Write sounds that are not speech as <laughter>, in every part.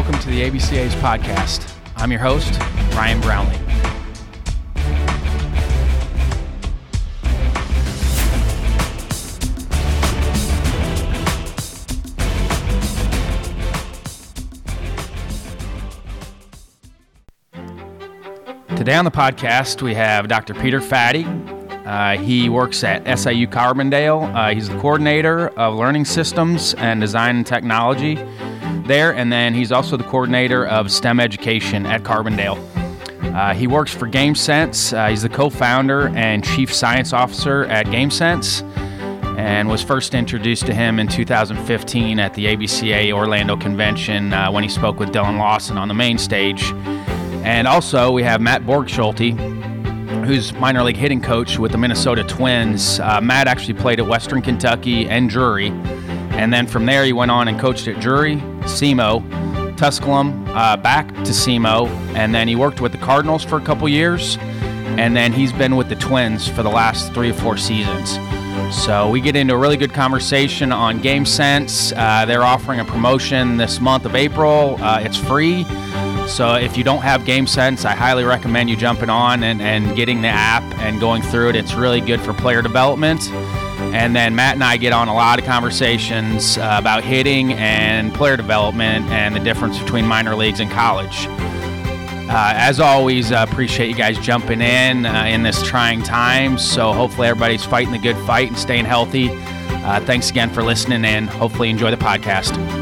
Welcome to the ABCA's podcast. I'm your host, Ryan Brownlee. Today on the podcast, we have Dr. Peter Fadde. Uh, he works at SIU Carbondale. Uh, he's the coordinator of learning systems and design and technology there, and then he's also the coordinator of STEM education at Carbondale. Uh, he works for GameSense. Uh, he's the co founder and chief science officer at GameSense and was first introduced to him in 2015 at the ABCA Orlando convention uh, when he spoke with Dylan Lawson on the main stage. And also, we have Matt Borgschulte, who's minor league hitting coach with the Minnesota Twins. Uh, Matt actually played at Western Kentucky and Drury. And then from there, he went on and coached at Drury, SEMO, Tusculum, uh, back to SEMO. And then he worked with the Cardinals for a couple years. And then he's been with the Twins for the last three or four seasons. So we get into a really good conversation on GameSense. Uh, they're offering a promotion this month of April. Uh, it's free. So if you don't have Game Sense, I highly recommend you jumping on and, and getting the app and going through it. It's really good for player development. And then Matt and I get on a lot of conversations uh, about hitting and player development and the difference between minor leagues and college. Uh, as always, uh, appreciate you guys jumping in uh, in this trying time. So hopefully everybody's fighting the good fight and staying healthy. Uh, thanks again for listening and hopefully enjoy the podcast.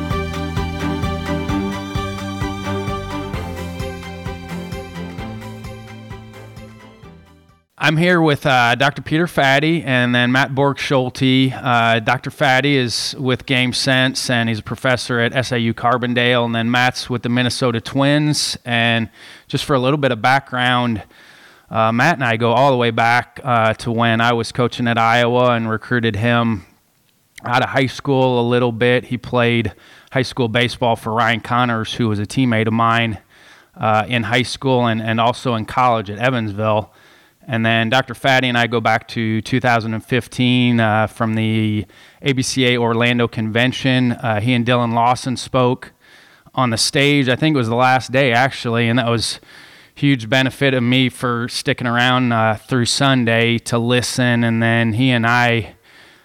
I'm here with uh, Dr. Peter Fadde and then Matt Borgschulte. Uh, Dr. Fadde is with Game Sense and he's a professor at SIU Carbondale. And then Matt's with the Minnesota Twins. And just for a little bit of background, uh, Matt and I go all the way back uh, to when I was coaching at Iowa and recruited him out of high school a little bit. He played high school baseball for Ryan Connors, who was a teammate of mine uh, in high school and, and also in college at Evansville. And then Dr. Fadde and I go back to 2015 uh, from the ABCA Orlando convention. Uh, he and Dylan Lawson spoke on the stage. I think it was the last day, actually, and that was huge benefit of me for sticking around uh, through Sunday to listen. And then he and I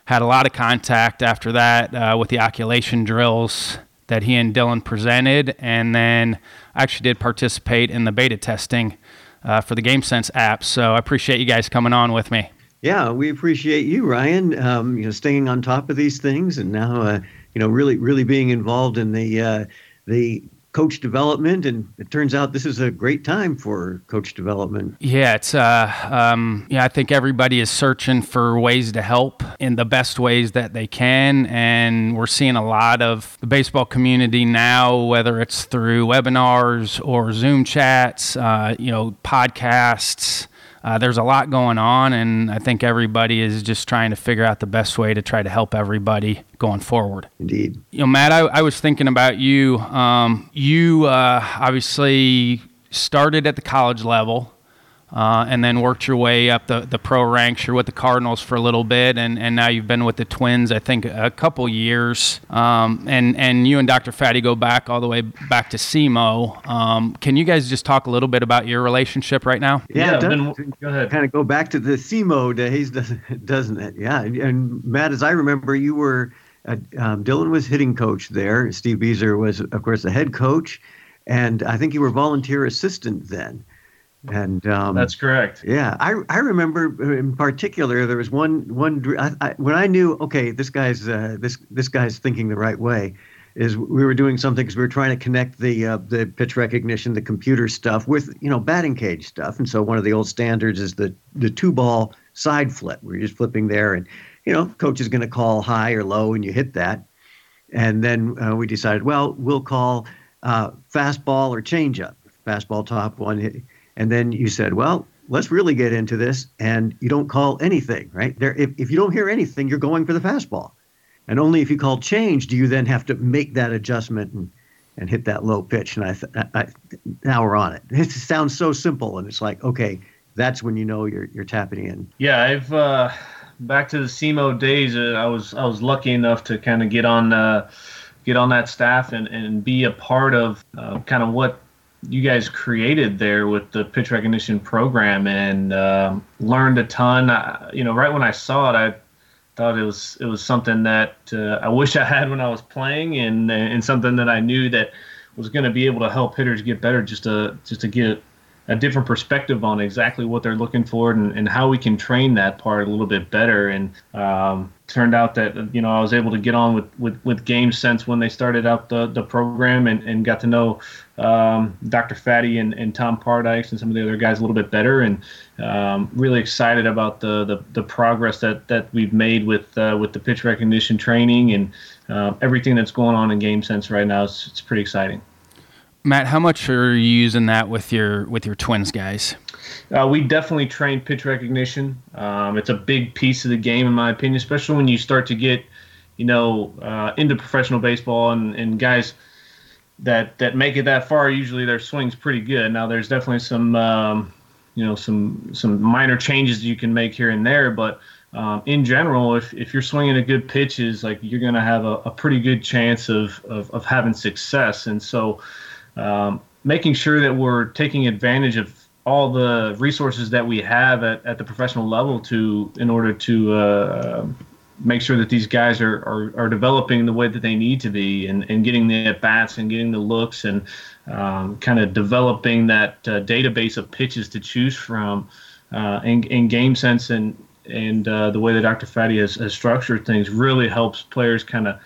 had a lot of contact after that uh, with the occlusion drills that he and Dylan presented. And then I actually did participate in the beta testing uh, for the GameSense app. So I appreciate you guys coming on with me. Yeah, we appreciate you, Ryan. Um, you know, staying on top of these things, and now, uh, you know, really, really being involved in the uh, the coach development. And it turns out this is a great time for coach development. Yeah, it's uh, um, yeah. I think everybody is searching for ways to help in the best ways that they can, and we're seeing a lot of the baseball community now, whether it's through webinars or Zoom chats, uh, you know, podcasts. Uh, there's a lot going on, and I think everybody is just trying to figure out the best way to try to help everybody going forward. Indeed. You know, Matt, I, I was thinking about you. Um, you uh, obviously started at the college level. Uh, and then worked your way up the, the pro ranks. You're with the Cardinals for a little bit, and, and now you've been with the Twins, I think, a couple years. Um, and, and you and Dr. Fadde go back all the way back to SEMO. Um, can you guys just talk a little bit about your relationship right now? Yeah, yeah been, go ahead. Kind of go back to the SEMO days, <laughs> doesn't it? Yeah. And Matt, as I remember, you were, uh, um, Dylan was hitting coach there. Steve Bieser was, of course, the head coach. And I think you were volunteer assistant then. And um, that's correct. Yeah, I I remember in particular there was one one I, I, when I knew okay this guy's uh, this this guy's thinking the right way is we were doing something because we were trying to connect the uh, the pitch recognition, the computer stuff with you know batting cage stuff, and so one of the old standards is the the two ball side flip. Where you're just flipping there, and you know coach is going to call high or low, and you hit that, and then uh, we decided well we'll call uh, fastball or changeup, fastball top one and then you said, well, let's really get into this. And you don't call anything, right? There, if, if you don't hear anything, you're going for the fastball. And only if you call change do you then have to make that adjustment and, and hit that low pitch. And I, th- I, now we're on it. <laughs> It sounds so simple, and it's like, okay, that's when you know you're you're tapping in. Yeah, I've uh, back to the SEMO days. Uh, I was I was lucky enough to kind of get on. Uh, get on that staff and, and be a part of uh, kind of what you guys created there with the pitch recognition program and um, learned a ton. I, you know, right when I saw it, I thought it was it was something that uh, I wish I had when I was playing, and and something that I knew that was going to be able to help hitters get better, just to just to get a different perspective on exactly what they're looking for and, and how we can train that part a little bit better. And um, turned out that you know I was able to get on with with, with Game Sense when they started out the, the program and, and got to know um, Dr. Fadde and, and Tom Pardykes and some of the other guys a little bit better and um, really excited about the, the, the progress that, that we've made with uh, with the pitch recognition training and uh, everything that's going on in Game Sense right now. It's, it's pretty exciting. Matt, how much are you using that with your with your twins guys? Uh, we definitely train pitch recognition. Um, it's a big piece of the game, in my opinion, especially when you start to get, you know, uh, into professional baseball and, and guys that that make it that far. Usually their swing's pretty good. Now there's definitely some, um, you know, some some minor changes you can make here and there, but um, in general, if, if you're swinging a good pitches, like you're going to have a, a, pretty good chance of, of, of having success. And so, um, making sure that we're taking advantage of all the resources that we have at, at the professional level to in order to uh, make sure that these guys are, are, are, developing the way that they need to be and, and getting the at bats and getting the looks and um, kind of developing that uh, database of pitches to choose from uh, in, in game sense and and uh, the way that Dr. Fadde has, has structured things really helps players kind of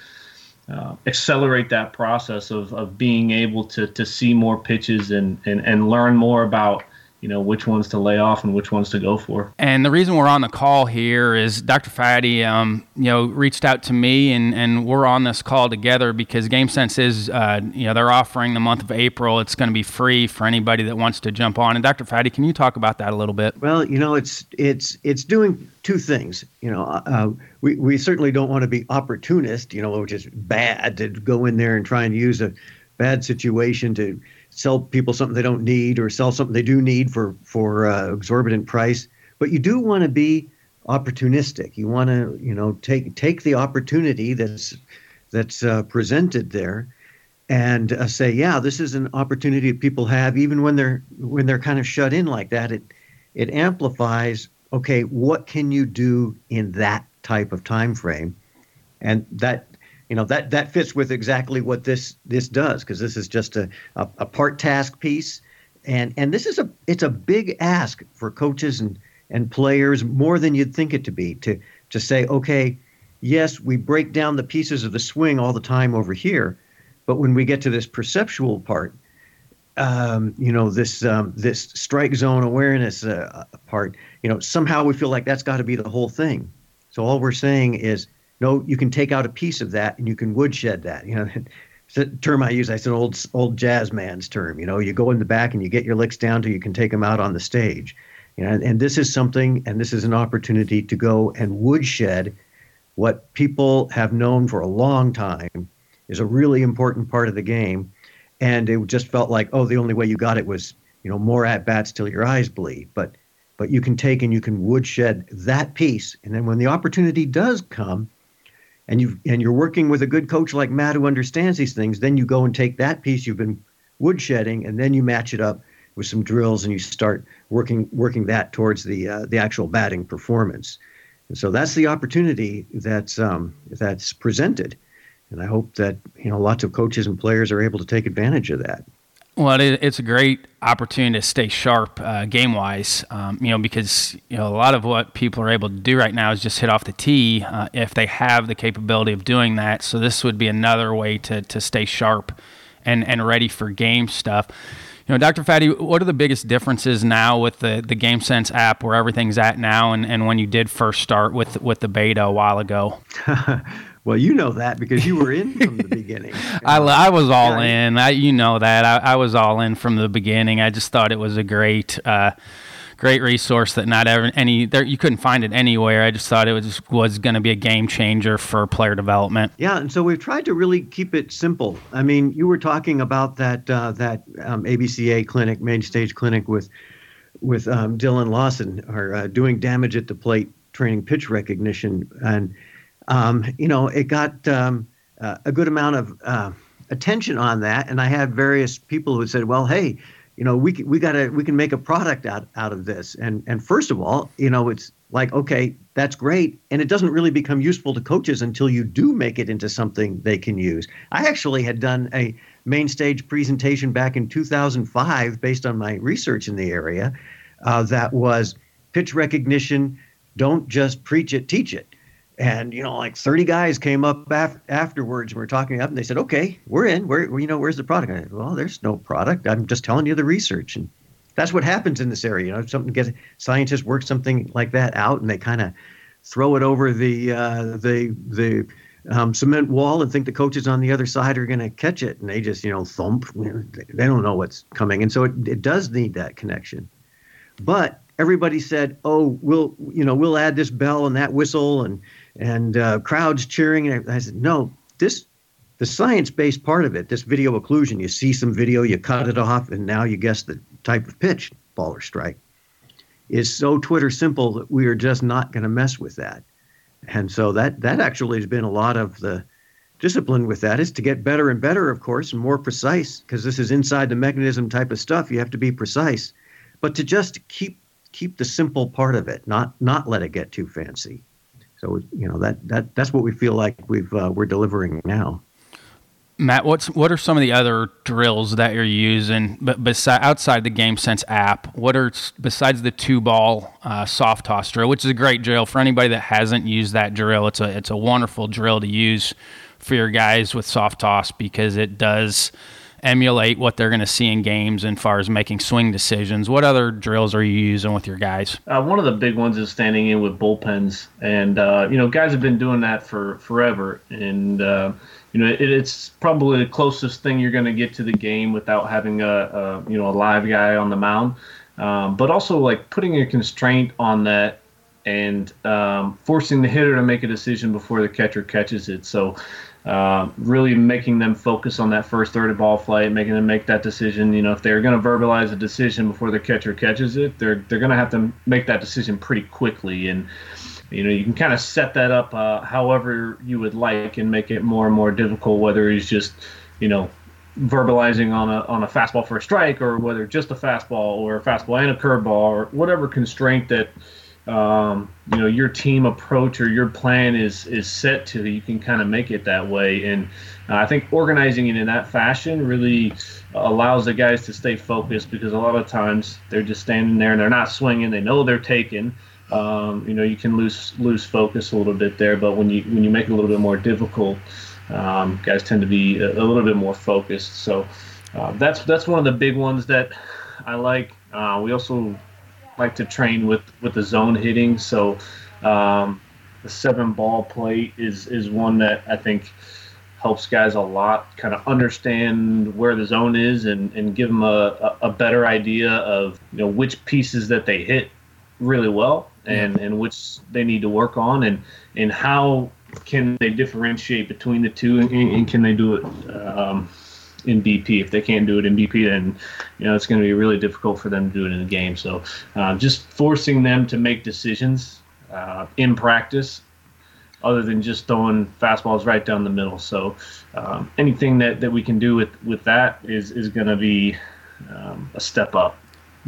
uh, accelerate that process of, of being able to, to see more pitches and, and, and learn more about you know which ones to lay off and which ones to go for. And the reason we're on the call here is Dr. Fadde, um, you know, reached out to me, and, and we're on this call together because GameSense is, uh, you know, they're offering the month of April. It's going to be free for anybody that wants to jump on. And Dr. Fadde, can you talk about that a little bit? Well, you know, it's it's it's doing two things. You know, uh, we we certainly don't want to be opportunist, you know, which is bad to go in there and try and use a bad situation to sell people something they don't need or sell something they do need for for uh, exorbitant price. But you do want to be opportunistic. You want to you know take take the opportunity that's that's uh, presented there and uh, say, yeah, this is an opportunity that people have even when they're when they're kind of shut in like that. It it amplifies. Okay, what can you do in that type of time frame? And that you know that that fits with exactly what this this does because this is just a, a, a part task piece. And and this is a it's a big ask for coaches and and players more than you'd think it to be to to say okay yes we break down the pieces of the swing all the time over here but when we get to this perceptual part um, you know this um, this strike zone awareness uh, part you know somehow we feel like that's got to be the whole thing. So all we're saying is no, you can take out a piece of that and you can woodshed that. You know, <laughs> it's a term I use. I said old old jazz man's term. You know, you go in the back and you get your licks down till you can take them out on the stage. You know, and, and this is something, and this is an opportunity to go and woodshed what people have known for a long time is a really important part of the game. And it just felt like, oh, the only way you got it was, you know, more at bats till your eyes bleed. But but you can take and you can woodshed that piece, and then when the opportunity does come, and you and you're working with a good coach like Matt who understands these things, then you go and take that piece you've been woodshedding, and then you match it up with some drills, and you start working working that towards the uh, the actual batting performance. And so that's the opportunity that's um, that's presented, and I hope that you know lots of coaches and players are able to take advantage of that. Well, it, it's a great opportunity to stay sharp uh, game wise, um, you know, because you know a lot of what people are able to do right now is just hit off the tee uh, if they have the capability of doing that. So this would be another way to to stay sharp and and ready for game stuff. You know, Dr. Fadde, what are the biggest differences now with the, the Game Sense app where everything's at now and, and when you did first start with with the beta a while ago? <laughs> Well, you know that because you were in from the <laughs> beginning. I, I was all yeah. in. I, you know that. I, I was all in from the beginning. I just thought it was a great, uh, great resource that not ever any there you couldn't find it anywhere. I just thought it was was going to be a game changer for player development. Yeah, and so we've tried to really keep it simple. I mean, you were talking about that uh, that um, ABCA clinic, main stage clinic with with um, Dylan Lawson, or uh, doing damage at the plate training pitch recognition and um, you know, it got um, uh, a good amount of uh, attention on that, and I had various people who said, "Well, hey, you know, we we got we can make a product out out of this." And and first of all, you know, it's like okay, that's great, and it doesn't really become useful to coaches until you do make it into something they can use. I actually had done a main stage presentation back in 2005 based on my research in the area uh, that was pitch recognition. Don't just preach it, teach it. And you know, like 30 guys came up af- afterwards and we are talking up, and they said, "Okay, we're in. Where you know, where's the product?" I said, "Well, there's no product. I'm just telling you the research." And that's what happens in this area. You know, something gets scientists work something like that out, and they kind of throw it over the uh, the the um, cement wall and think the coaches on the other side are going to catch it, and they just you know thump. They don't know what's coming, and so it, it does need that connection. But everybody said, "Oh, we'll you know we'll add this bell and that whistle and." And uh, crowds cheering. And I said, no, this the science-based part of it, this video occlusion. You see some video, you cut it off, and now you guess the type of pitch, ball or strike, is so Twitter simple that we are just not going to mess with that. And so that that actually has been a lot of the discipline with that is to get better and better, of course, and more precise because this is inside the mechanism type of stuff. You have to be precise, but to just keep keep the simple part of it, not not let it get too fancy. So you know that that that's what we feel like we've uh, we're delivering now. Matt, what's what are some of the other drills that you're using, but outside the Game Sense app? What are besides the two ball uh, soft toss drill, which is a great drill for anybody that hasn't used that drill? It's a it's a wonderful drill to use for your guys with soft toss because it does emulate what they're going to see in games as far as making swing decisions. What other drills are you using with your guys? Uh, one of the big ones is standing in with bullpens, and uh, you know guys have been doing that for forever, and uh, you know it, it's probably the closest thing you're going to get to the game without having a, a, you know a live guy on the mound, um, but also like putting a constraint on that and um, forcing the hitter to make a decision before the catcher catches it. So uh, really making them focus on that first third of ball flight, making them make that decision. You know, if they're going to verbalize a decision before the catcher catches it, they're they're going to have to make that decision pretty quickly. And you know, you can kind of set that up uh, however you would like and make it more and more difficult. Whether he's just, you know, verbalizing on a on a fastball for a strike, or whether just a fastball or a fastball and a curveball, or whatever constraint that um, you know your team approach or your plan is is set to you can kind of make it that way. And uh, i think organizing it in that fashion really allows the guys to stay focused because a lot of times they're just standing there and they're not swinging. They know they're taking. Um, you know you can lose lose focus a little bit there but when you when you make it a little bit more difficult um, guys tend to be a, a, little bit more focused. So uh, that's that's one of the big ones that i like. Uh, we also like to train with with the zone hitting. So um, the seven ball plate is is one that I think helps guys a lot kind of understand where the zone is and, and give them a, a, better idea of you know which pieces that they hit really well and, yeah. and which they need to work on and and how can they differentiate between the two and, and can they do it um, in BP. If they can't do it in BP, then you know it's going to be really difficult for them to do it in the game. So uh, just forcing them to make decisions uh, in practice, other than just throwing fastballs right down the middle. So um, anything that, that we can do with with that is is going to be um, a step up.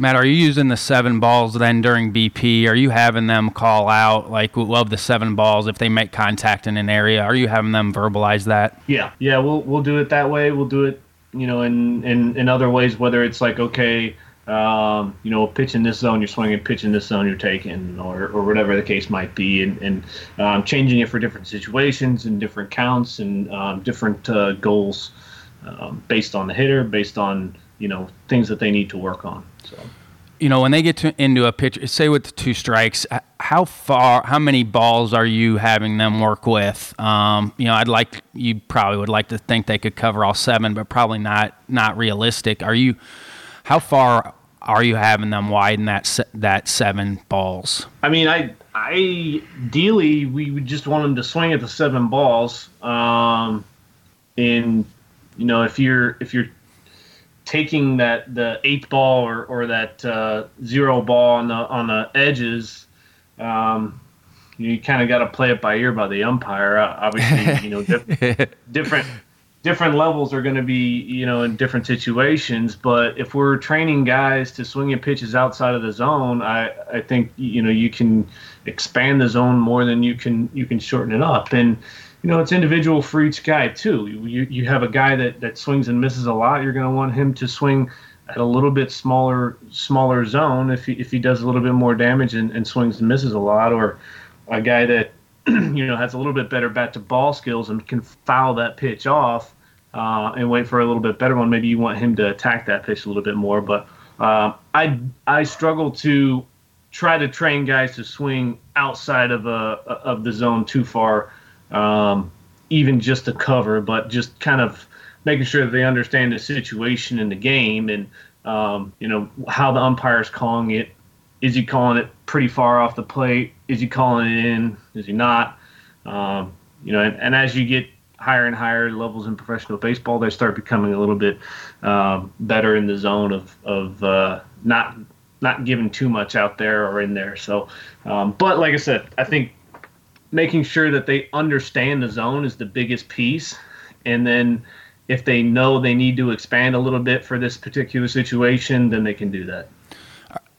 Matt, are you using the seven balls then during BP? Are you having them call out like we love the seven balls if they make contact in an area? Are you having them verbalize that? Yeah, yeah, we'll we'll do it that way. We'll do it you know, in, in, in other ways, whether it's like, okay, um, you know, pitch in this zone, you're swinging, pitch in this zone, you're taking, or, or whatever the case might be, and, and um, changing it for different situations and different counts and um, different uh, goals um, based on the hitter, based on, you know, things that they need to work on. So you know, when they get to, into a pitch, say with two strikes, how far, how many balls are you having them work with? Um, you know, I'd like you probably would like to think they could cover all seven, but probably not not realistic. Are you? How far are you having them widen that that seven balls? I mean, I I ideally we would just want them to swing at the seven balls. Um, and you know, if you're if you're taking that the eighth ball or, or that uh, zero ball on the on the edges, um, you kind of got to play it by ear by the umpire. Uh, obviously, you know, diff- <laughs> different different levels are going to be, you know, in different situations. But if we're training guys to swing at pitches outside of the zone, I, I think you know you can expand the zone more than you can you can shorten it up. And you know, it's individual for each guy too. You you have a guy that that swings and misses a lot. You're going to want him to swing at a little bit smaller smaller zone if he if he does a little bit more damage and, and swings and misses a lot, or a guy that <clears throat> you know has a little bit better bat to ball skills and can foul that pitch off uh, and wait for a little bit better one. Maybe you want him to attack that pitch a little bit more. But uh, I I struggle to try to train guys to swing outside of a of the zone too far, um, even just to cover, but just kind of making sure that they understand the situation in the game and um, you know how the umpire is calling it. Is he calling it pretty far off the plate? Is he calling it in? Is he not? Um, you know, and, and, as you get higher and higher levels in professional baseball, they start becoming a little bit um, better in the zone of of uh, not not giving too much out there or in there. So, um, but like I said, I think making sure that they understand the zone is the biggest piece, and then if they know they need to expand a little bit for this particular situation, then they can do that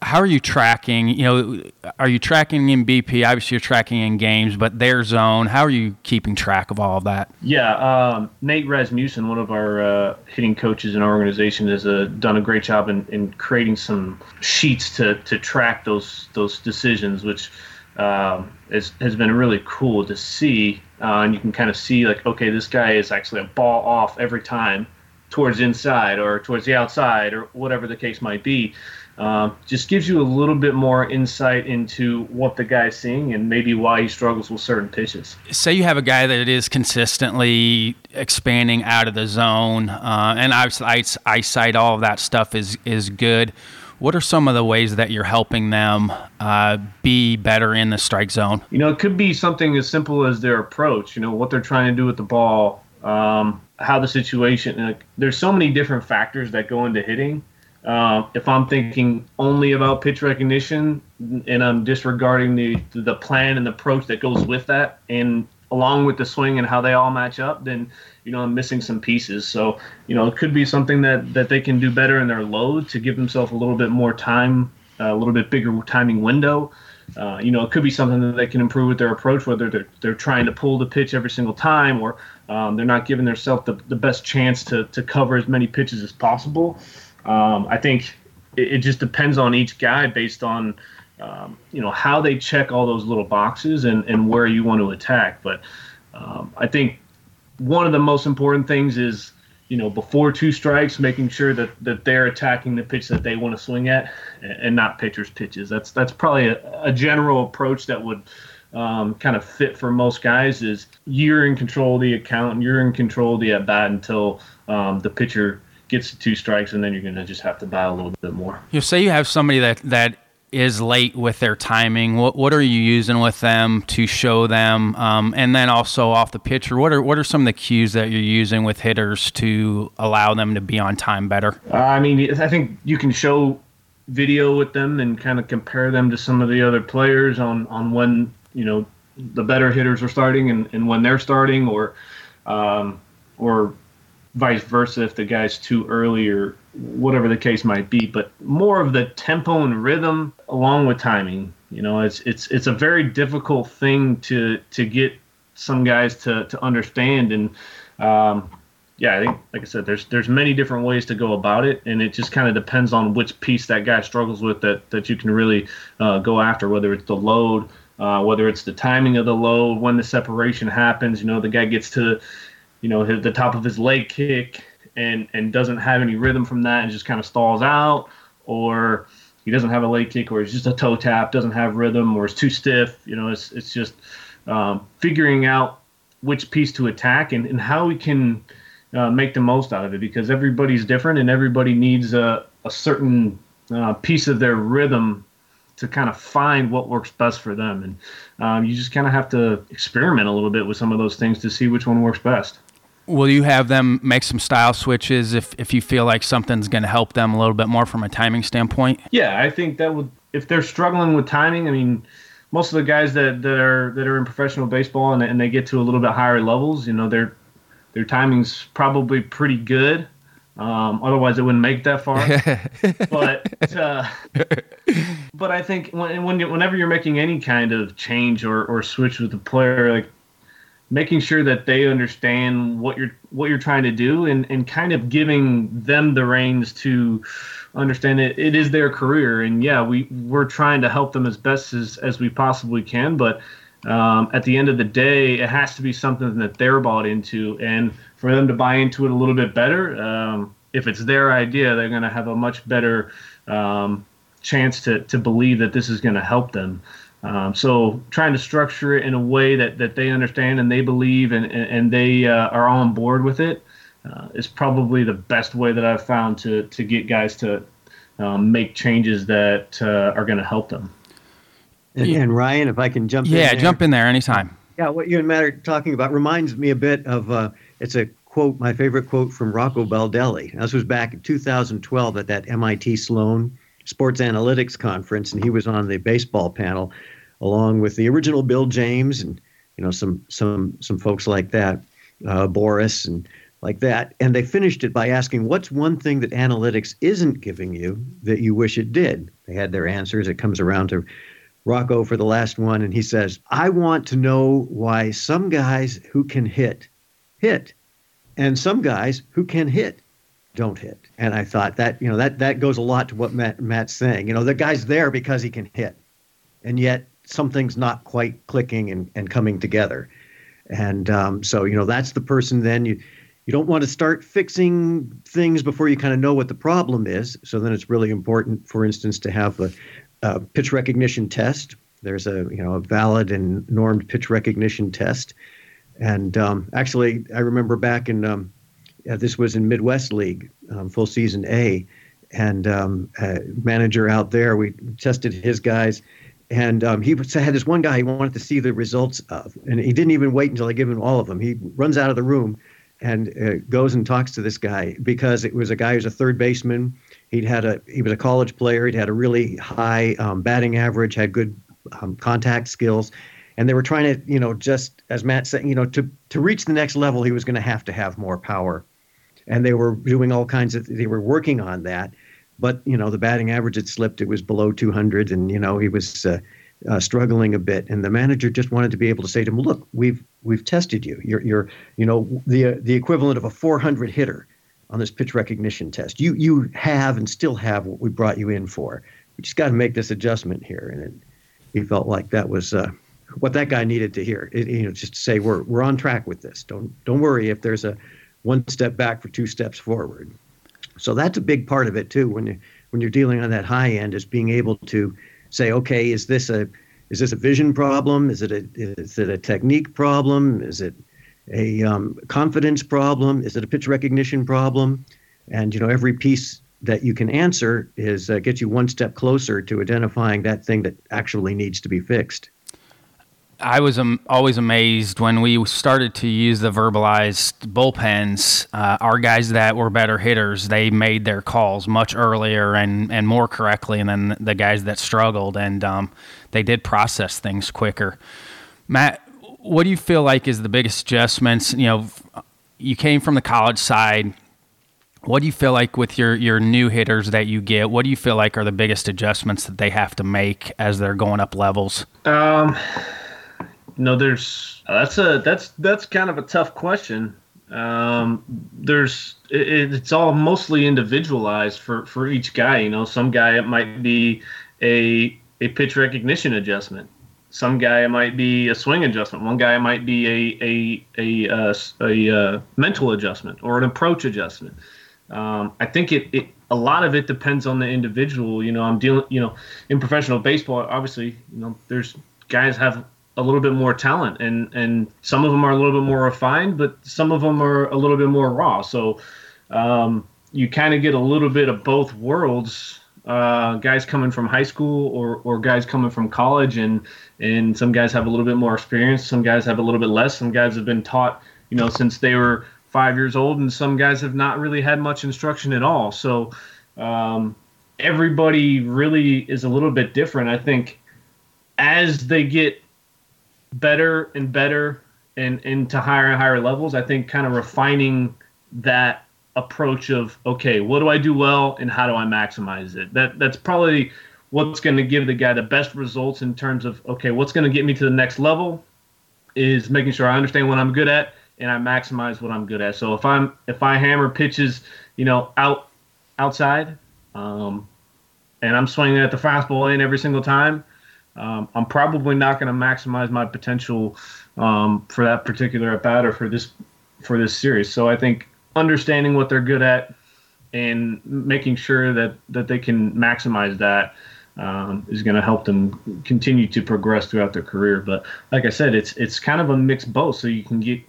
how are you tracking? You know, are you tracking in BP? Obviously, you're tracking in games, but their zone. How are you keeping track of all of that? Yeah, um, Nate Rasmussen, one of our uh, hitting coaches in our organization, has uh, done a great job in, in creating some sheets to, to track those those decisions, which um, is, has been really cool to see. Uh, and you can kind of see like, okay, this guy is actually a ball off every time towards inside or towards the outside or whatever the case might be. Um, just gives you a little bit more insight into what the guy's seeing and maybe why he struggles with certain pitches. Say you have a guy that is consistently expanding out of the zone, uh, and obviously eyesight, all of that stuff is is good. What are some of the ways that you're helping them uh, be better in the strike zone? You know, it could be something as simple as their approach. You know, what they're trying to do with the ball, um, how the situation. Like, there's so many different factors that go into hitting uh, if I'm thinking only about pitch recognition and I'm disregarding the the plan and the approach that goes with that, and along with the swing and how they all match up, then you know I'm missing some pieces. So you know it could be something that that they can do better in their load to give themselves a little bit more time, a little bit bigger timing window. Uh, you know, it could be something that they can improve with their approach, whether they're, they're trying to pull the pitch every single time or um, they're not giving themselves the, the best chance to, to cover as many pitches as possible. Um, I think it, it, just depends on each guy based on um, you know how they check all those little boxes and, and where you want to attack. But um, I think one of the most important things is you know before two strikes, making sure that, that they're attacking the pitch that they want to swing at and not pitchers' pitches. That's that's probably a, a general approach that would. Um, kind of fit for most guys is you're in control of the account and you're in control of the at bat until um, the pitcher gets to two strikes, and then you're going to just have to buy a little bit more. You say you have somebody that that is late with their timing. What what are you using with them to show them? Um, and then also off the pitcher, what are what are some of the cues that you're using with hitters to allow them to be on time better? Uh, I mean, I think you can show video with them and kind of compare them to some of the other players on on when you know the better hitters are starting and, and when they're starting or um, or vice versa if the guy's too early or whatever the case might be. But more of the tempo and rhythm along with timing. You know, it's it's it's a very difficult thing to to get some guys to to understand and. Um, yeah, I think, like I said, there's there's many different ways to go about it, and it just kind of depends on which piece that guy struggles with that that you can really uh, go after. Whether it's the load, uh, whether it's the timing of the load, when the separation happens. You know, the guy gets to you know, his, the top of his leg kick and and doesn't have any rhythm from that and just kind of stalls out, or he doesn't have a leg kick, or he's just a toe tap, doesn't have rhythm, or is too stiff. You know, it's it's just um, figuring out which piece to attack and, and how we can uh, make the most out of it because everybody's different and everybody needs a, a certain uh, piece of their rhythm to kind of find what works best for them. And um, you just kind of have to experiment a little bit with some of those things to see which one works best. Will you have them make some style switches if, if you feel like something's going to help them a little bit more from a timing standpoint? Yeah, I think that would, if they're struggling with timing, I mean, most of the guys that, that are that are in professional baseball and, and they get to a little bit higher levels, you know, their their timing's probably pretty good. Um, otherwise, it wouldn't make that far. <laughs> but uh, but I think when, when whenever you're making any kind of change or, or switch with the player, like making sure that they understand what you're what you're trying to do and, and kind of giving them the reins to understand it. It is their career. And yeah we we're trying to help them as best as, as we possibly can. But um, at the end of the day it has to be something that they're bought into. And for them to buy into it a little bit better um, if it's their idea they're going to have a much better um, chance to, to believe that this is going to help them um, so trying to structure it in a way that, that they understand and they believe and, and, they uh, are on board with it uh, is probably the best way that I've found to, to get guys to um, make changes that uh, are going to help them. And, and, Ryan, if I can jump yeah, in jump in there anytime. Yeah, what you and Matt are talking about reminds me a bit of uh, it's a quote, my favorite quote from Rocco Baldelli. This was back in 2012 at that MIT Sloan Sports Analytics Conference, and he was on the baseball panel along with the original Bill James and you know some some some folks like that, uh, Boras and like that. And they finished it by asking, "What's one thing that analytics isn't giving you that you wish it did?" They had their answers. It comes around to Rocco for the last one, and he says, "I want to know why some guys who can hit hit, and some guys who can hit." Don't hit. And I thought that, you know, that that goes a lot to what Matt Matt's saying. You know, the guy's there because he can hit. And yet something's not quite clicking and, and coming together. And um, so, you know, that's the person then you you don't want to start fixing things before you kind of know what the problem is. So then it's really important, for instance, to have a, a pitch recognition test. There's a you know a valid and normed pitch recognition test. And um, actually, I remember back in um, uh, this was in Midwest League, um, full season A, and um, manager out there, we tested his guys, and um, he had this one guy he wanted to see the results of, and he didn't even wait until I gave him all of them. He runs out of the room and uh, goes and talks to this guy because it was a guy who's a third baseman. He'd had a he was a college player. He'd had a really high um, batting average, had good um, contact skills, and they were trying to you know just as Matt said, you know to to reach the next level, he was going to have to have more power and they were doing all kinds of they were working on that. But you know the batting average had slipped. It was below 200 and you know he was uh, uh, struggling a bit. And the manager just wanted to be able to say to him look we've we've tested you. You're you're you know the uh, the equivalent of a 400 hitter on this pitch recognition test. You you have and still have what we brought you in for. We just got to make this adjustment here. And it, he felt like that was uh, what that guy needed to hear. It, you know just to say we're we're on track with this. Don't don't worry if there's a one step back for two steps forward. So that's a big part of it too. When you when you're dealing on that high end, is being able to say, okay, is this a is this a vision problem? Is it a is it a technique problem? Is it a um, confidence problem? Is it a pitch recognition problem? And you know, every piece that you can answer is uh, gets you one step closer to identifying that thing that actually needs to be fixed. I was um, always amazed when we started to use the verbalized bullpens. Uh, our guys that were better hitters, they made their calls much earlier and, and more correctly than the guys that struggled, and um, they did process things quicker. Matt, what do you feel like is the biggest adjustments? You know, you came from the college side. What do you feel like with your, your new hitters that you get? What do you feel like are the biggest adjustments that they have to make as they're going up levels? Um, know, there's that's a that's that's kind of a tough question. Um, there's it, it's all mostly individualized for for each guy. You know, some guy it might be a a pitch recognition adjustment. Some guy it might be a swing adjustment. One guy it might be a a a uh, a, uh, mental adjustment or an approach adjustment. Um, I think it, it a lot of it depends on the individual. You know, I'm dealing. You know, in professional baseball, obviously, you know, there's guys have a little bit more talent and and some of them are a little bit more refined but some of them are a little bit more raw. So um, you kind of get a little bit of both worlds uh, guys coming from high school or, or guys coming from college and and some guys have a little bit more experience some guys have a little bit less. Some guys have been taught you know since they were five years old and some guys have not really had much instruction at all. So um, everybody really is a little bit different. I think as they get better and better and into higher and higher levels, I think kind of refining that approach of okay, what do I do well and how do I maximize it? That that's probably what's going to give the guy the best results in terms of okay, what's going to get me to the next level is making sure I understand what I'm good at and I maximize what I'm good at. So if I'm if I hammer pitches, you know, out outside, um, and I'm swinging at the fastball in every single time, um, I'm probably not going to maximize my potential um, for that particular at bat or for this for this series. So I think understanding what they're good at and making sure that that they can maximize that um, is going to help them continue to progress throughout their career. But like I said, it's it's kind of a mixed both. So you can get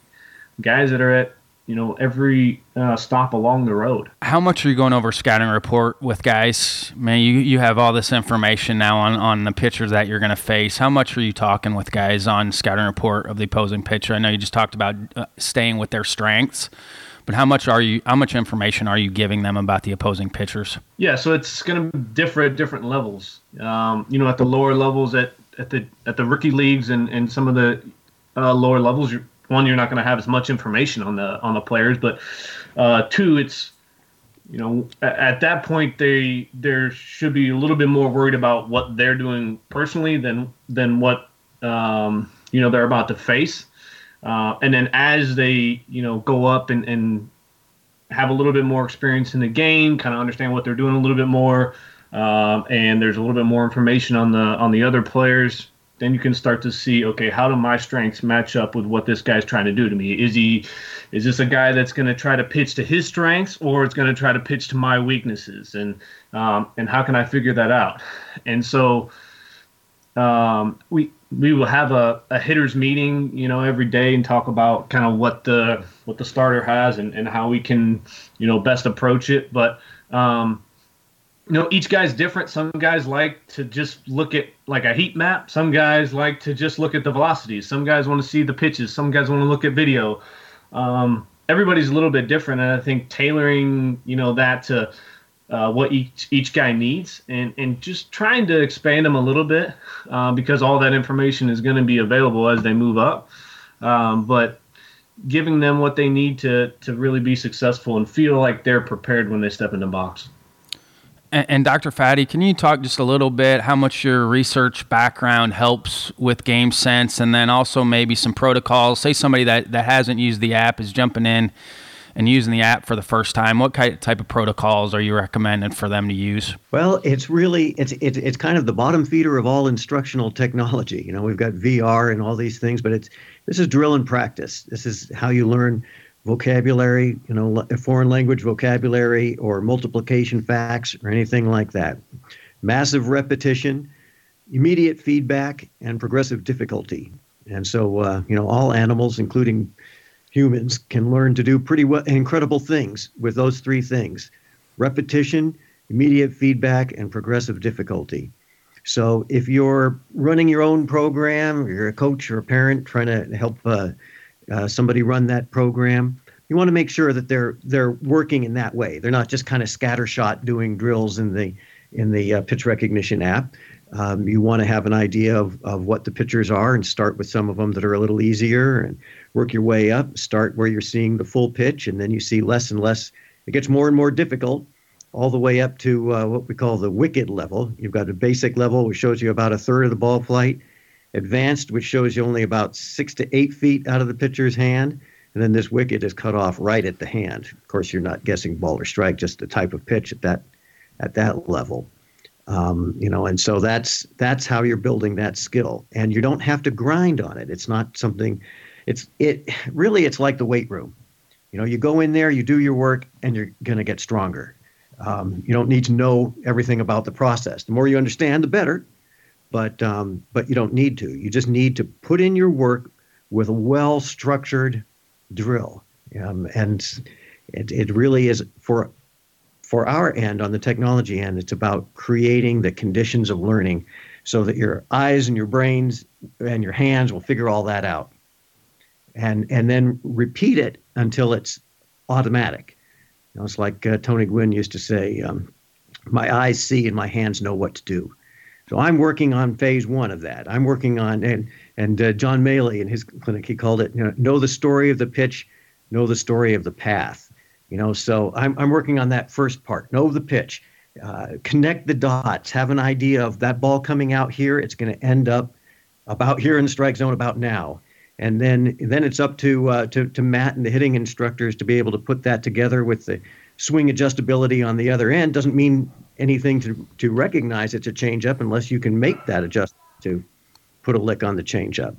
guys that are at you know every uh, stop along the road. How much are you going over scouting report with guys? Man, you you have all this information now on on the pitchers that you're going to face. How much are you talking with guys on scouting report of the opposing pitcher? I know you just talked about uh, staying with their strengths. But how much are you? How much information are you giving them about the opposing pitchers? Yeah, so it's going to differ at different levels. Um, you know, at the lower levels, at at the at the rookie leagues and, and some of the uh, lower levels, you're, one, you're not going to have as much information on the on the players, but uh, two, it's you know at, at that point they there should be a little bit more worried about what they're doing personally than than what um, you know they're about to face. Uh, and then as they, you know, go up and, and have a little bit more experience in the game, kind of understand what they're doing a little bit more, um, and there's a little bit more information on the on the other players, then you can start to see, okay, how do my strengths match up with what this guy's trying to do to me? Is he, is this a guy that's going to try to pitch to his strengths, or it's going to try to pitch to my weaknesses, and um, and how can I figure that out? And so, um, we we will have a, a hitters meeting, you know, every day and talk about kind of what the what the starter has and, and how we can, you know, best approach it. But um, you know, each guy's different. Some guys like to just look at like a heat map. Some guys like to just look at the velocities. Some guys want to see the pitches. Some guys want to look at video. Um, everybody's a little bit different, and I think tailoring, you know, that to uh, what each each guy needs, and and just trying to expand them a little bit uh, because all that information is going to be available as they move up. Um, but giving them what they need to to really be successful and feel like they're prepared when they step in the box. And, and Dr. Fadde, can you talk just a little bit how much your research background helps with game sense, and then also maybe some protocols? Say somebody that that hasn't used the app is jumping in and using the app for the first time, what type of protocols are you recommending for them to use? Well, it's really it's it's it's kind of the bottom feeder of all instructional technology. You know, we've got VR and all these things, but it's this is drill and practice. This is how you learn vocabulary, you know, foreign language vocabulary or multiplication facts or anything like that. Massive repetition, immediate feedback, and progressive difficulty. And so, uh, you know, all animals, including humans can learn to do pretty well, incredible things with those three things repetition, immediate feedback, and progressive difficulty. So if you're running your own program, you're a coach or a parent trying to help uh, uh, somebody run that program, you want to make sure that they're they're working in that way. They're not just kind of scattershot doing drills in the in the uh, pitch recognition app. Um, you want to have an idea of, of what the pitchers are and start with some of them that are a little easier and work your way up. Start where you're seeing the full pitch, and then you see less and less. It gets more and more difficult, all the way up to uh, what we call the wicked level. You've got a basic level, which shows you about a third of the ball flight, advanced, which shows you only about six to eight feet out of the pitcher's hand. And then this wicked is cut off right at the hand. Of course, you're not guessing ball or strike, just the type of pitch at that at that level. Um, you know, and so that's that's how you're building that skill, and you don't have to grind on it. It's not something. It's it really. It's like the weight room. You know, you go in there, you do your work, and you're going to get stronger. Um, you don't need to know everything about the process. The more you understand, the better. But um, but you don't need to. You just need to put in your work with a well structured drill, um, and it, it really is for for our end, on the technology end, it's about creating the conditions of learning so that your eyes and your brains and your hands will figure all that out. And, and then repeat it until it's automatic. You know, it's like uh, Tony Gwynn used to say, um, my eyes see and my hands know what to do. So I'm working on phase one of that. I'm working on and and uh, John Mallee in his clinic he called it you know, know the story of the pitch, know the story of the path. You know, so I'm I'm working on that first part. Know the pitch, uh, connect the dots, have an idea of that ball coming out here. It's going to end up about here in the strike zone about now and then then it's up to uh, to to Matt and the hitting instructors to be able to put that together with the swing adjustability on the other end. Doesn't mean anything to to recognize it's a change up unless you can make that adjustment to put a lick on the changeup.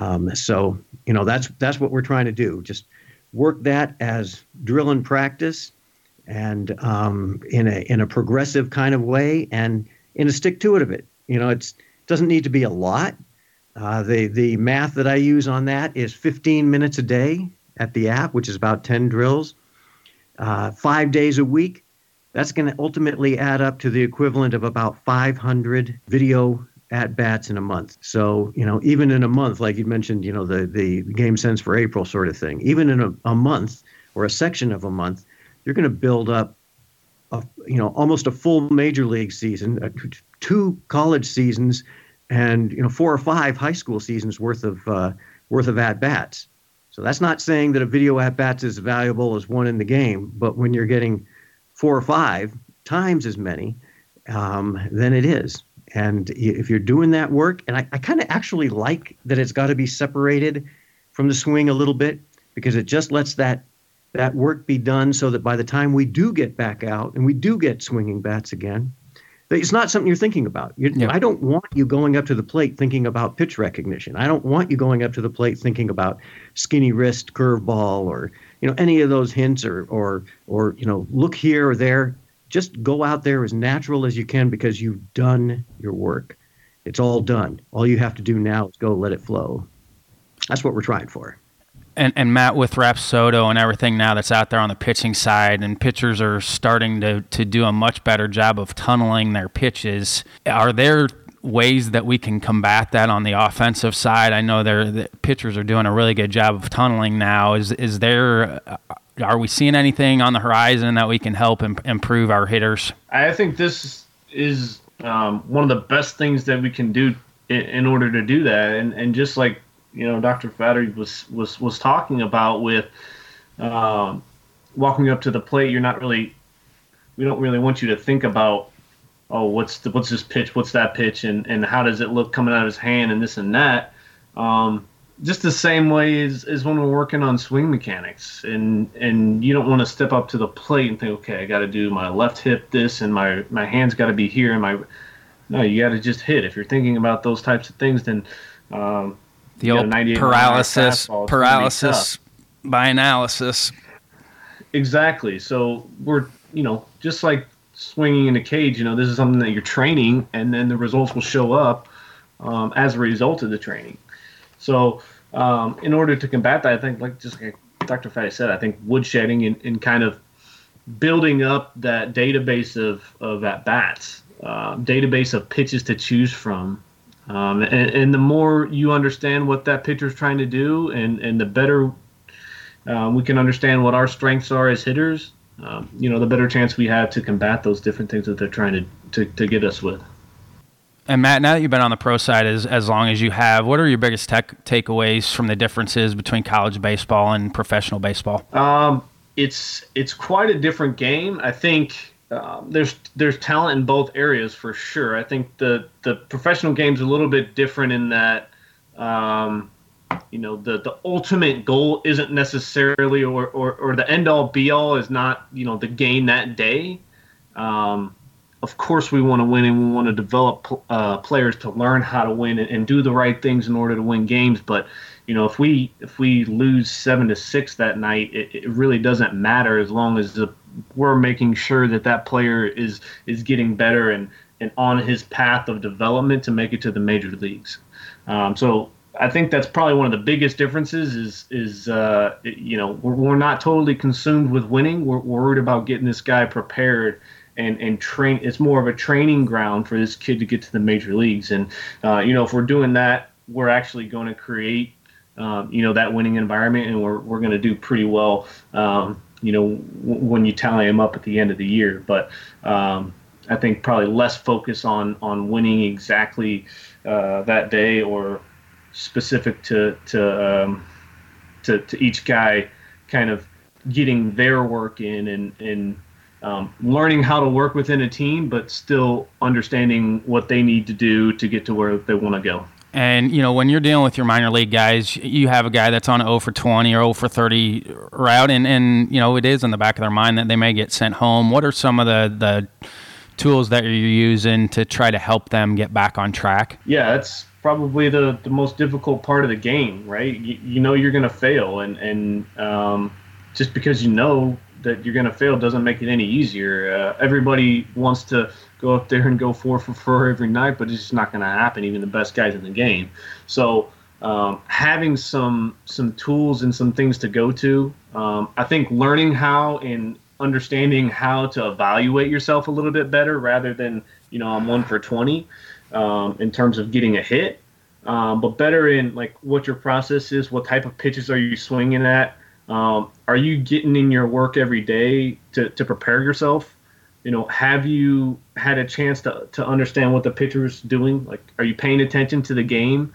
Um, so you know that's that's what we're trying to do. Just work that as drill and practice, and um, in a in a progressive kind of way, and in a stick to it of it. You know, it's doesn't need to be a lot. Uh, the the math that I use on that is 15 minutes a day at the app, which is about 10 drills, uh, five days a week. That's going to ultimately add up to the equivalent of about 500 video at bats in a month. So you know, even in a month, like you mentioned, you know, the the Gamesense for April sort of thing. Even in a, a month or a section of a month, you're going to build up. A, you know, almost a full major league season, uh, two college seasons, and you know four or five high school seasons worth of uh, worth of at bats. So that's not saying that a video at bats is valuable as one in the game, but when you're getting four or five times as many, um, then it is. And if you're doing that work, and I, I kind of actually like that it's got to be separated from the swing a little bit because it just lets that that work be done so that by the time we do get back out and we do get swinging bats again, it's not something you're thinking about. You, yeah. I don't want you going up to the plate thinking about pitch recognition. I don't want you going up to the plate thinking about skinny wrist curveball or you know any of those hints or or or you know look here or there. Just go out there as natural as you can because you've done your work. It's all done. All you have to do now is go let it flow. That's what we're trying for and, and Matt with Rapsodo and everything now that's out there on the pitching side, and pitchers are starting to, to do a much better job of tunneling their pitches. Are there ways that we can combat that on the offensive side? I know the pitchers are doing a really good job of tunneling now. Is is there uh, are we seeing anything on the horizon that we can help Im- improve our hitters? I think this is um, one of the best things that we can do in, in order to do that, and and just like you know Dr. Fadde was was was talking about with um, walking up to the plate. You're not really we don't really want you to think about oh what's the, what's this pitch, what's that pitch, and and how does it look coming out of his hand and this and that. Um, just the same way as, as when we're working on swing mechanics and and you don't want to step up to the plate and think okay i got to do my left hip this and my my hands got to be here and my no you got to just hit if you're thinking about those types of things then um, the old paralysis paralysis by analysis. Exactly. So we're you know just like swinging in a cage. You know this is something that you're training, and then the results will show up um, as a result of the training. So um, in order to combat that, I think like just like Dr. Fadde said, I think woodshedding and, and kind of building up that database of of at bats, uh, database of pitches to choose from um, and, and, the more you understand what that pitcher is trying to do, and, and the better uh, we can understand what our strengths are as hitters, um, you know, the better chance we have to combat those different things that they're trying to, to, to get us with. And Matt, now that you've been on the pro side as, as long as you have, what are your biggest tech takeaways from the differences between college baseball and professional baseball? Um, it's it's quite a different game. I think um, there's there's talent in both areas for sure. I think the the professional game's a little bit different in that um, you know the the ultimate goal isn't necessarily or, or, or the end all be all is not you know the game that day. Um, of course, we want to win and we want to develop uh, players to learn how to win and, and do the right things in order to win games. But you know, if we if we lose seven to six that night, it, it really doesn't matter as long as the we're making sure that that player is is getting better and and on his path of development to make it to the major leagues. Um, so I think that's probably one of the biggest differences is is uh, you know we're, we're not totally consumed with winning. We're, worried about getting this guy prepared and and train. It's more of a training ground for this kid to get to the major leagues. And uh, you know if we're doing that, we're actually going to create um, you know that winning environment, and we're we're going to do pretty well. Um, you know, w- when you tally them up at the end of the year. But um, I think probably less focus on on winning exactly uh, that day or specific to to, um, to to each guy, kind of getting their work in and and um, learning how to work within a team, but still understanding what they need to do to get to where they want to go. And you know, when you're dealing with your minor league guys, you have a guy that's on 0 for 20 or 0 for 30 route, and and you know it is in the back of their mind that they may get sent home. What are some of the the tools that you're using to try to help them get back on track? Yeah, that's probably the, the most difficult part of the game, right? You, you know you're going to fail, and and um, just because you know that you're going to fail doesn't make it any easier. Uh, everybody wants to go up there and go four for four every night, but it's just not going to happen. Even the best guys in the game. So um, having some some tools and some things to go to, um, I think learning how and understanding how to evaluate yourself a little bit better rather than you know I'm one for twenty um, in terms of getting a hit, um, but better in like what your process is, what type of pitches are you swinging at, um, are you getting in your work every day to, to prepare yourself? You know, have you had a chance to, to understand what the pitcher's doing? Like, are you paying attention to the game?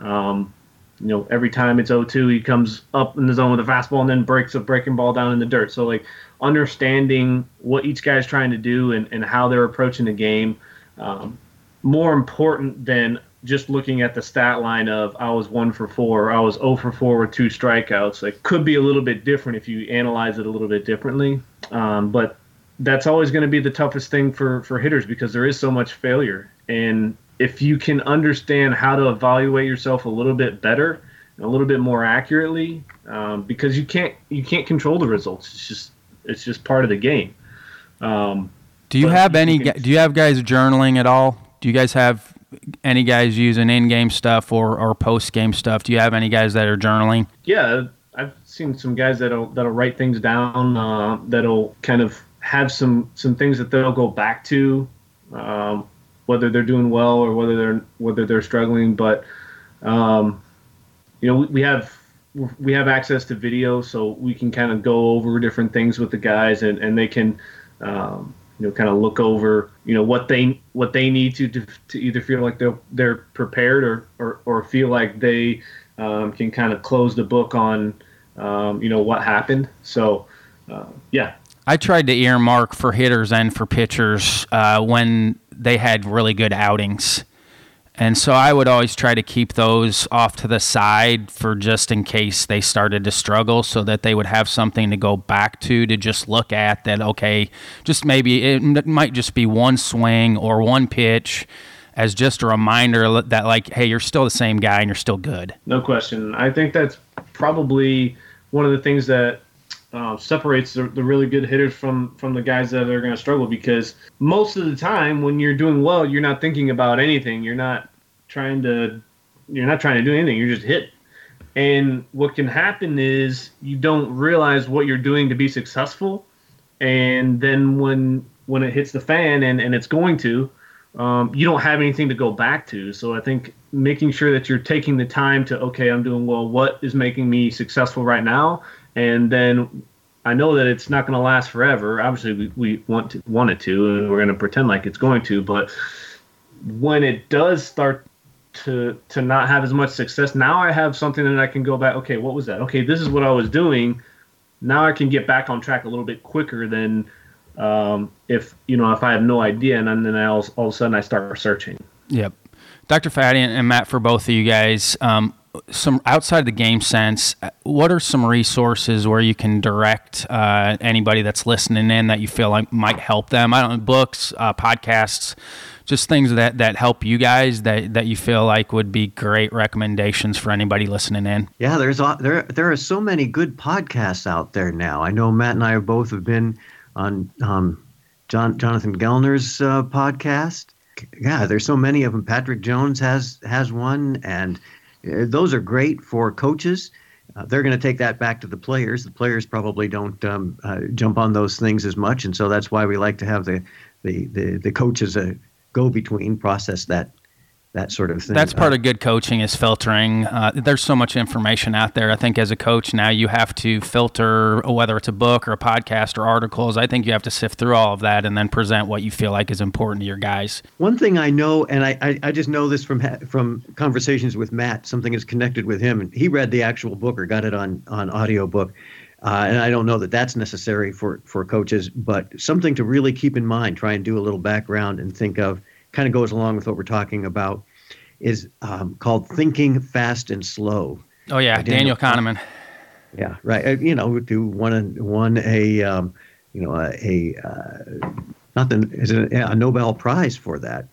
Um, you know, every time it's 0-2, he comes up in the zone with a fastball and then breaks a breaking ball down in the dirt. So, like, understanding what each guy's trying to do and, and how they're approaching the game, um, more important than just looking at the stat line of I was one for four, I was 0 for four with two strikeouts. It could be a little bit different if you analyze it a little bit differently. Um, but that's always going to be the toughest thing for, for hitters because there is so much failure. And if you can understand how to evaluate yourself a little bit better, a little bit more accurately, um, because you can't you can't control the results. It's just it's just part of the game. Um, do you have any? You can, do you have guys journaling at all? Do you guys have any guys using in-game stuff or, or post-game stuff? Do you have any guys that are journaling? Yeah, I've seen some guys that'll that'll write things down. Uh, that'll kind of have some some things that they'll go back to, um, whether they're doing well or whether they're whether they're struggling. But um, you know, we, we have we have access to video, so we can kind of go over different things with the guys, and, and they can um, you know, kind of look over, you know, what they what they need to to, to either feel like they're they're prepared or or, or feel like they um, can kind of close the book on, um, you know, what happened. So, uh, yeah. I tried to earmark for hitters and for pitchers uh, when they had really good outings. And so I would always try to keep those off to the side for just in case they started to struggle so that they would have something to go back to to just look at that, okay, just maybe it might just be one swing or one pitch as just a reminder that, like, hey, you're still the same guy and you're still good. No question. I think that's probably one of the things that uh, separates the, the, really good hitters from from the guys that are going to struggle because most of the time when you're doing well you're not thinking about anything you're not trying to you're not trying to do anything. You're just hit. And what can happen is you don't realize what you're doing to be successful, and then when when it hits the fan and, and it's going to, um, you don't have anything to go back to. So I think making sure that you're taking the time to okay, I'm doing well. What is making me successful right now? And then I know that it's not going to last forever. Obviously, we, we want to want it to, and we're going to pretend like it's going to. But when it does start to to not have as much success. Now I have something that I can go back. Okay, what was that? Okay, this is what I was doing. Now I can get back on track a little bit quicker than um, if you know if I have no idea and then I all, all of a sudden I start searching. Yep, Dr. Fadde and Matt, for both of you guys, um, some outside the Gamesense, what are some resources where you can direct uh, anybody that's listening in that you feel like might help them? I don't know, books, uh, podcasts just things that, that help you guys that, that you feel like would be great recommendations for anybody listening in? Yeah, there's there there are so many good podcasts out there now. I know Matt and I have both have been on um, John Jonathan Gellner's uh, podcast. Yeah, there's so many of them. Patrick Jones has has one, and uh, those are great for coaches. Uh, they're going to take that back to the players. The players probably don't um, uh, jump on those things as much, and so that's why we like to have the the the, the coaches uh, go between, process that that sort of thing. That's part of good coaching is filtering. Uh, there's so much information out there. I think as a coach now you have to filter whether it's a book or a podcast or articles. I think you have to sift through all of that and then present what you feel like is important to your guys. One thing I know, and I, I, I just know this from from conversations with Matt, something is connected with him, and he read the actual book or got it on on audio book. Uh, and I don't know that that's necessary for, for coaches, but something to really keep in mind, try and do a little background and think of kind of goes along with what we're talking about, is um, called Thinking Fast and Slow. Oh yeah, Daniel, Daniel Kahneman. Yeah, right. Uh, you know, do one one a um, you know a, a uh, not the is a, a Nobel Prize for that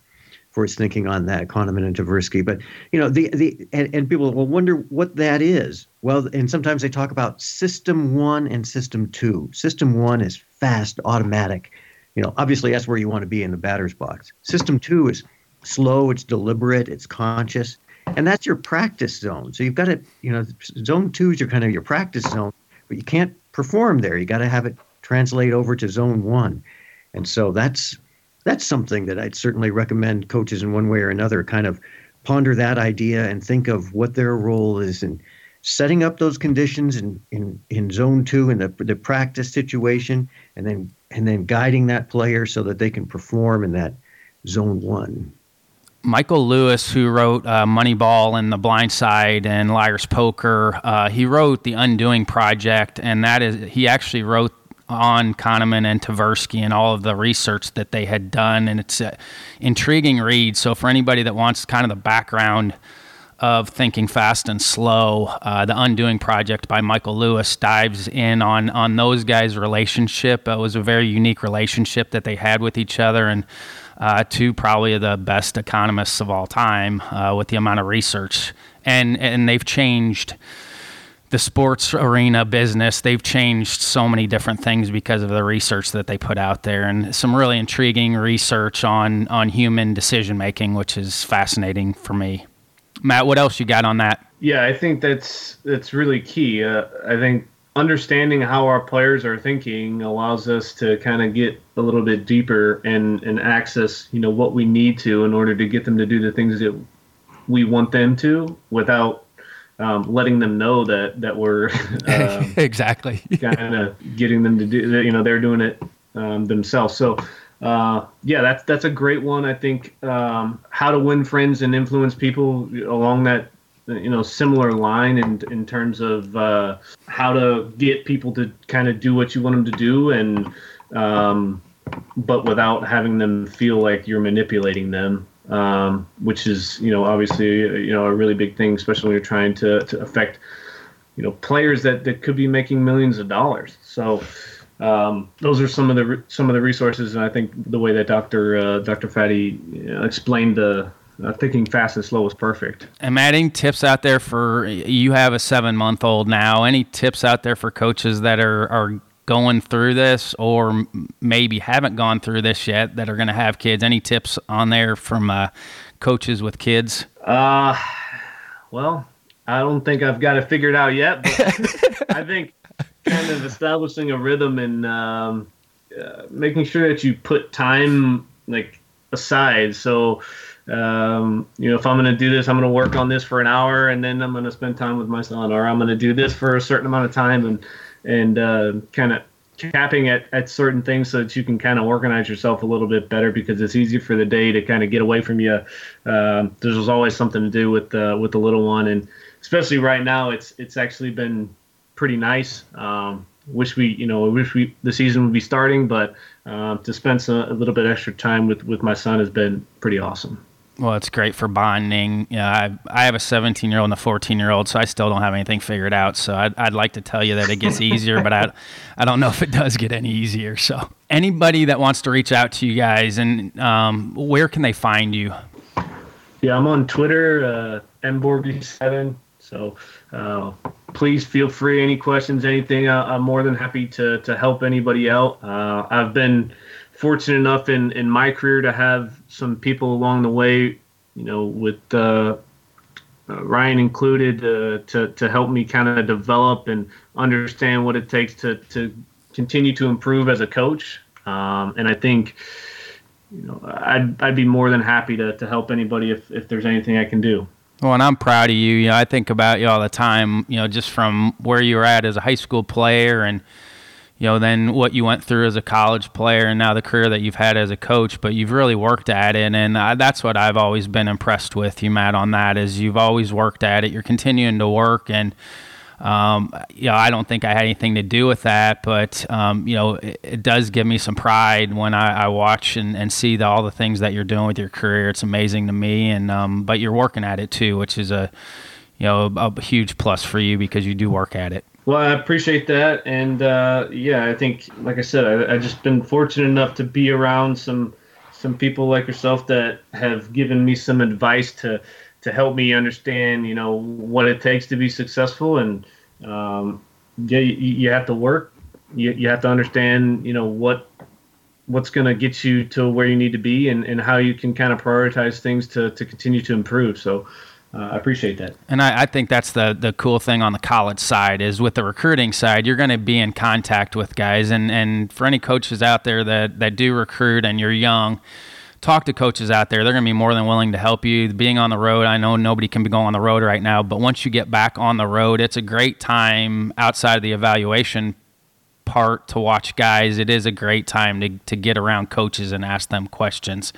for his thinking on that, Kahneman and Tversky. But you know, the the and, and people will wonder what that is. Well, and sometimes they talk about system one and system two. System one is fast, automatic you know, obviously that's where you want to be in the batter's box. System two is slow, it's deliberate, it's conscious, and that's your practice zone. So you've got to, you know, zone two is your kind of your practice zone, but you can't perform there. You got to have it translate over to zone one, and so that's that's something that I'd certainly recommend coaches in one way or another kind of ponder that idea and think of what their role is in setting up those conditions in, in, in zone two in the, the practice situation and then and then guiding that player so that they can perform in that zone one. Michael Lewis, who wrote uh, Moneyball and The Blind Side and Liar's Poker, uh, he wrote The Undoing Project, and that is he actually wrote on Kahneman and Tversky and all of the research that they had done, and it's an intriguing read. So for anybody that wants kind of the background of Thinking Fast and Slow. Uh, the Undoing Project by Michael Lewis dives in on on those guys' relationship. It was a very unique relationship that they had with each other, and uh, two probably the best economists of all time uh, with the amount of research. And and they've changed the sports arena business. They've changed so many different things because of the research that they put out there, and some really intriguing research on on human decision making, which is fascinating for me. Matt, what else you got on that? Yeah, I think that's that's really key. Uh, I think understanding how our players are thinking allows us to kind of get a little bit deeper and and access you know what we need to in order to get them to do the things that we want them to without um, letting them know that that we're <laughs> um, <laughs> exactly kind of getting them to do you know they're doing it um, themselves so uh, yeah, that's that's a great one. I think um, how to win friends and influence people along that you know similar line in in terms of uh, how to get people to kind of do what you want them to do and um, but without having them feel like you're manipulating them. Um, which is, you know, obviously, you know, a really big thing, especially when you're trying to, to affect, you know, players that, that could be making millions of dollars. So, um, those are some of the some of the resources, and I think the way that Doctor uh, Doctor Fadde explained the uh, thinking fast and slow was perfect. I'm adding tips out there for you have a seven month old now. Any tips out there for coaches that are are going through this or maybe haven't gone through this yet that are going to have kids? Any tips on there from uh, coaches with kids? Uh, well, I don't think I've got it figured out yet, but <laughs> I think kind of establishing a rhythm and um, uh, making sure that you put time like aside. So, um, you know, if I'm going to do this, I'm going to work on this for an hour, and then I'm going to spend time with my son, or I'm going to do this for a certain amount of time, and and uh, kind of capping at, at certain things so that you can kind of organize yourself a little bit better because it's easy for the day to kind of get away from you. Um, there's always something to do with the with the little one, and especially right now, it's it's actually been pretty nice. Um, wish we, you know, wish we the season would be starting, but uh, to spend some, a little bit extra time with with my son has been pretty awesome. Well, it's great for bonding. Yeah, I, I have a 17 year old and a 14 year old, so I still don't have anything figured out. So I'd, I'd like to tell you that it gets easier, but I, I don't know if it does get any easier. So anybody that wants to reach out to you guys, and um, where can they find you? Yeah, I'm on Twitter, uh, mborby7. So uh, please feel free. Any questions, anything, uh, I'm more than happy to, to help anybody out. Uh, I've been fortunate enough in, in my career to have some people along the way, you know, with uh, uh, Ryan included, uh, to, to help me kind of develop and understand what it takes to, to continue to improve as a coach. Um, and I think you know, I'd I'd be more than happy to to help anybody if if there's anything I can do. Well, and I'm proud of you. You know, I think about you all the time. You know, just from where you were at as a high school player, and you know, then what you went through as a college player, and now the career that you've had as a coach. But you've really worked at it, and I, that's what I've always been impressed with you, Matt. On that is you've always worked at it. You're continuing to work, and um, you know, I don't think I had anything to do with that, but um, you know, it, it, does give me some pride when I, I watch and, and see the, all the things that you're doing with your career. It's amazing to me, and um, but you're working at it too, which is a you know a, a, huge plus for you because you do work at it. Well, I appreciate that, and uh, yeah, I think, like I said, I, I just been fortunate enough to be around some some people like yourself that have given me some advice to to help me understand, you know, what it takes to be successful. And um, yeah, you, you, have to work. You, you have to understand, you know, what what's going to get you to where you need to be and, and how you can kind of prioritize things to, to continue to improve. So uh, I appreciate that. And I, I, think that's the, the cool thing on the college side is with the recruiting side, you're going to be in contact with guys. And, and for any coaches out there that, that do recruit and you're young, talk to coaches out there. They're going to be more than willing to help you. Being on the road, I know nobody can be going on the road right now, but once you get back on the road, it's a great time outside of the evaluation part to watch guys. It is a great time to, to get around coaches and ask them questions.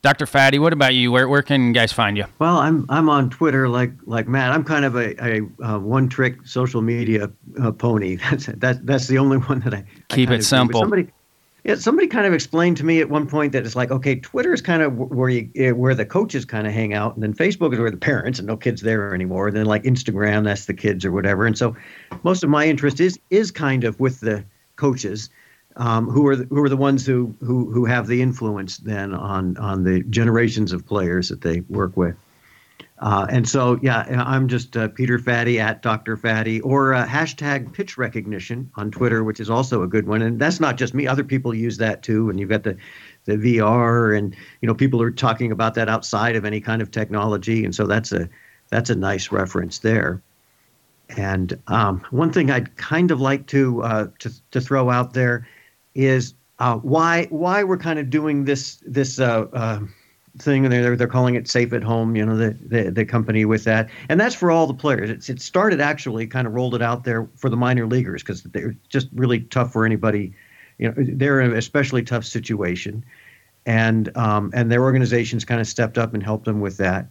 Dr. Fadde, what about you? Where, where can guys find you? Well, I'm I'm on Twitter like like Matt. I'm kind of a, a, a one trick social media uh, pony. <laughs> That's that, that's the only one that I keep I it simple. Somebody yeah, somebody kind of explained to me at one point that it's like, okay, Twitter is kind of where you eh, where the coaches kind of hang out, and then Facebook is where the parents, and no kids there anymore. And then like Instagram, that's the kids or whatever. And so, most of my interest is is kind of with the coaches, um, who are the, who are the ones who who who have the influence then on on the generations of players that they work with. Uh, and so, yeah, I'm just uh, Peter Fadde at Dr. Fadde or uh, hashtag pitch recognition on Twitter, which is also a good one. And that's not just me; other people use that too. And you've got the the VR, and you know, people are talking about that outside of any kind of technology. And so that's a that's a nice reference there. And um, one thing I'd kind of like to uh, to to throw out there is uh, why why we're kind of doing this this uh, thing, and they're they're calling it Safe at Home. You know, the the, the company with that, and that's for all the players. It's it started actually kind of rolled it out there for the minor leaguers because they're just really tough for anybody. You know, they're in an especially tough situation, and um, and their organizations kind of stepped up and helped them with that.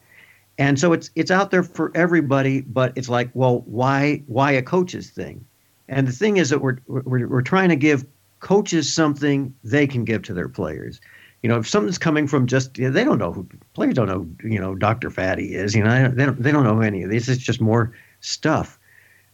And so it's it's out there for everybody, but it's like, well, why why a coach's thing? And the thing is that we're we're, we're trying to give coaches something they can give to their players you know, if something's coming from just, you know, they don't know who players don't know, you know, Dr. Fadde is, you know, they don't, they don't know any of this. It's just more stuff.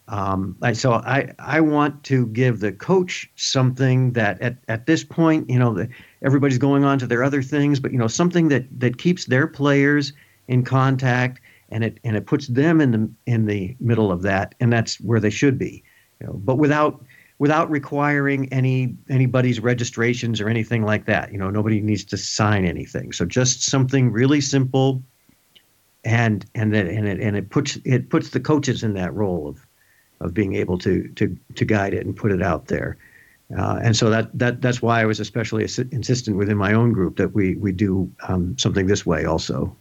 Um, I, so I, I want to give the coach something that at, at this point, you know, the, everybody's going on to their other things, but you know, something that, that keeps their players in contact and it, and it puts them in the, in the middle of that. And that's where they should be, you know, but without, without requiring any anybody's registrations or anything like that. You know, nobody needs to sign anything. So just something really simple, and and that and it and it puts it puts the coaches in that role of of being able to to to guide it and put it out there. Uh, and so that that that's why I was especially insistent within my own group that we we do um, something this way also.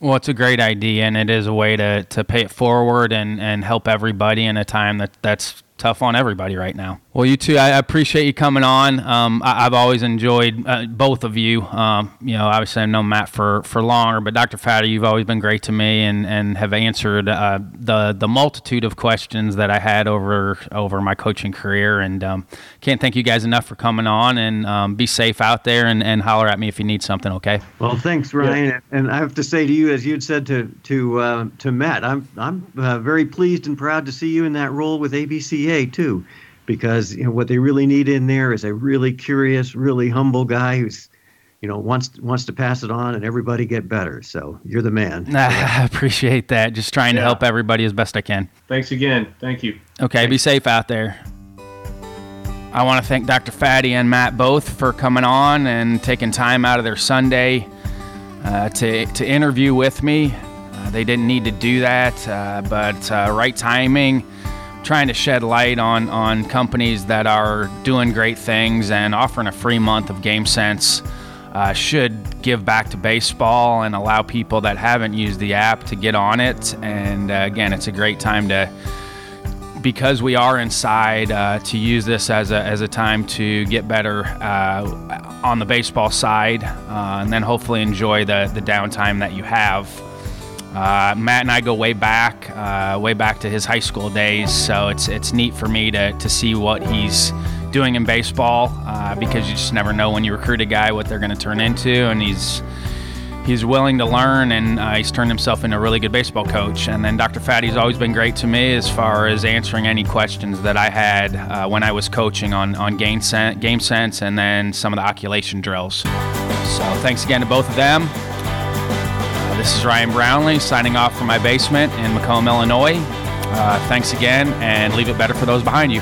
Well, it's a great idea, and it is a way to, to pay it forward and, and help everybody in a time that that's tough on everybody right now. Well, you too. I appreciate you coming on. Um, I, have always enjoyed uh, both of you. Um, you know, obviously I've known Matt for, for longer, but Dr. Fadde, you've always been great to me and, and have answered uh, the the multitude of questions that I had over over my coaching career. And um, can't thank you guys enough for coming on. And um, be safe out there and, and holler at me if you need something. Okay. Well, thanks, Ryan. Yeah. And I have to say to you, as you'd said to to uh, to Matt, I'm I'm uh, very pleased and proud to see you in that role with ABCA too because you know what they really need in there is a really curious, really humble guy who's you know wants wants to pass it on and everybody get better. So you're the man. <laughs> I appreciate that. Just trying yeah. to help everybody as best I can. Thanks again. Thank you. Okay, Thanks. be safe out there. I want to thank Dr. Fadde and Matt both for coming on and taking time out of their Sunday uh, to, to interview with me. Uh, they didn't need to do that, uh, but uh, right timing trying to shed light on on companies that are doing great things and offering a free month of Gamesense uh, should give back to baseball and allow people that haven't used the app to get on it. And uh, again, it's a great time to because we are inside uh, to use this as a, as a time to get better uh, on the baseball side uh, and then hopefully enjoy the, the downtime that you have. Uh, Matt and I go way back, uh, way back to his high school days, so it's it's neat for me to, to see what he's doing in baseball uh, because you just never know when you recruit a guy what they're going to turn into, and he's he's willing to learn and uh, he's turned himself into a really good baseball coach. And then Dr. Fadde's always been great to me as far as answering any questions that I had uh, when I was coaching on, on game, sen- Gamesense and then some of the occlusion drills. So thanks again to both of them. This is Ryan Brownlee signing off from my basement in Macomb, Illinois. Uh, thanks again and leave it better for those behind you.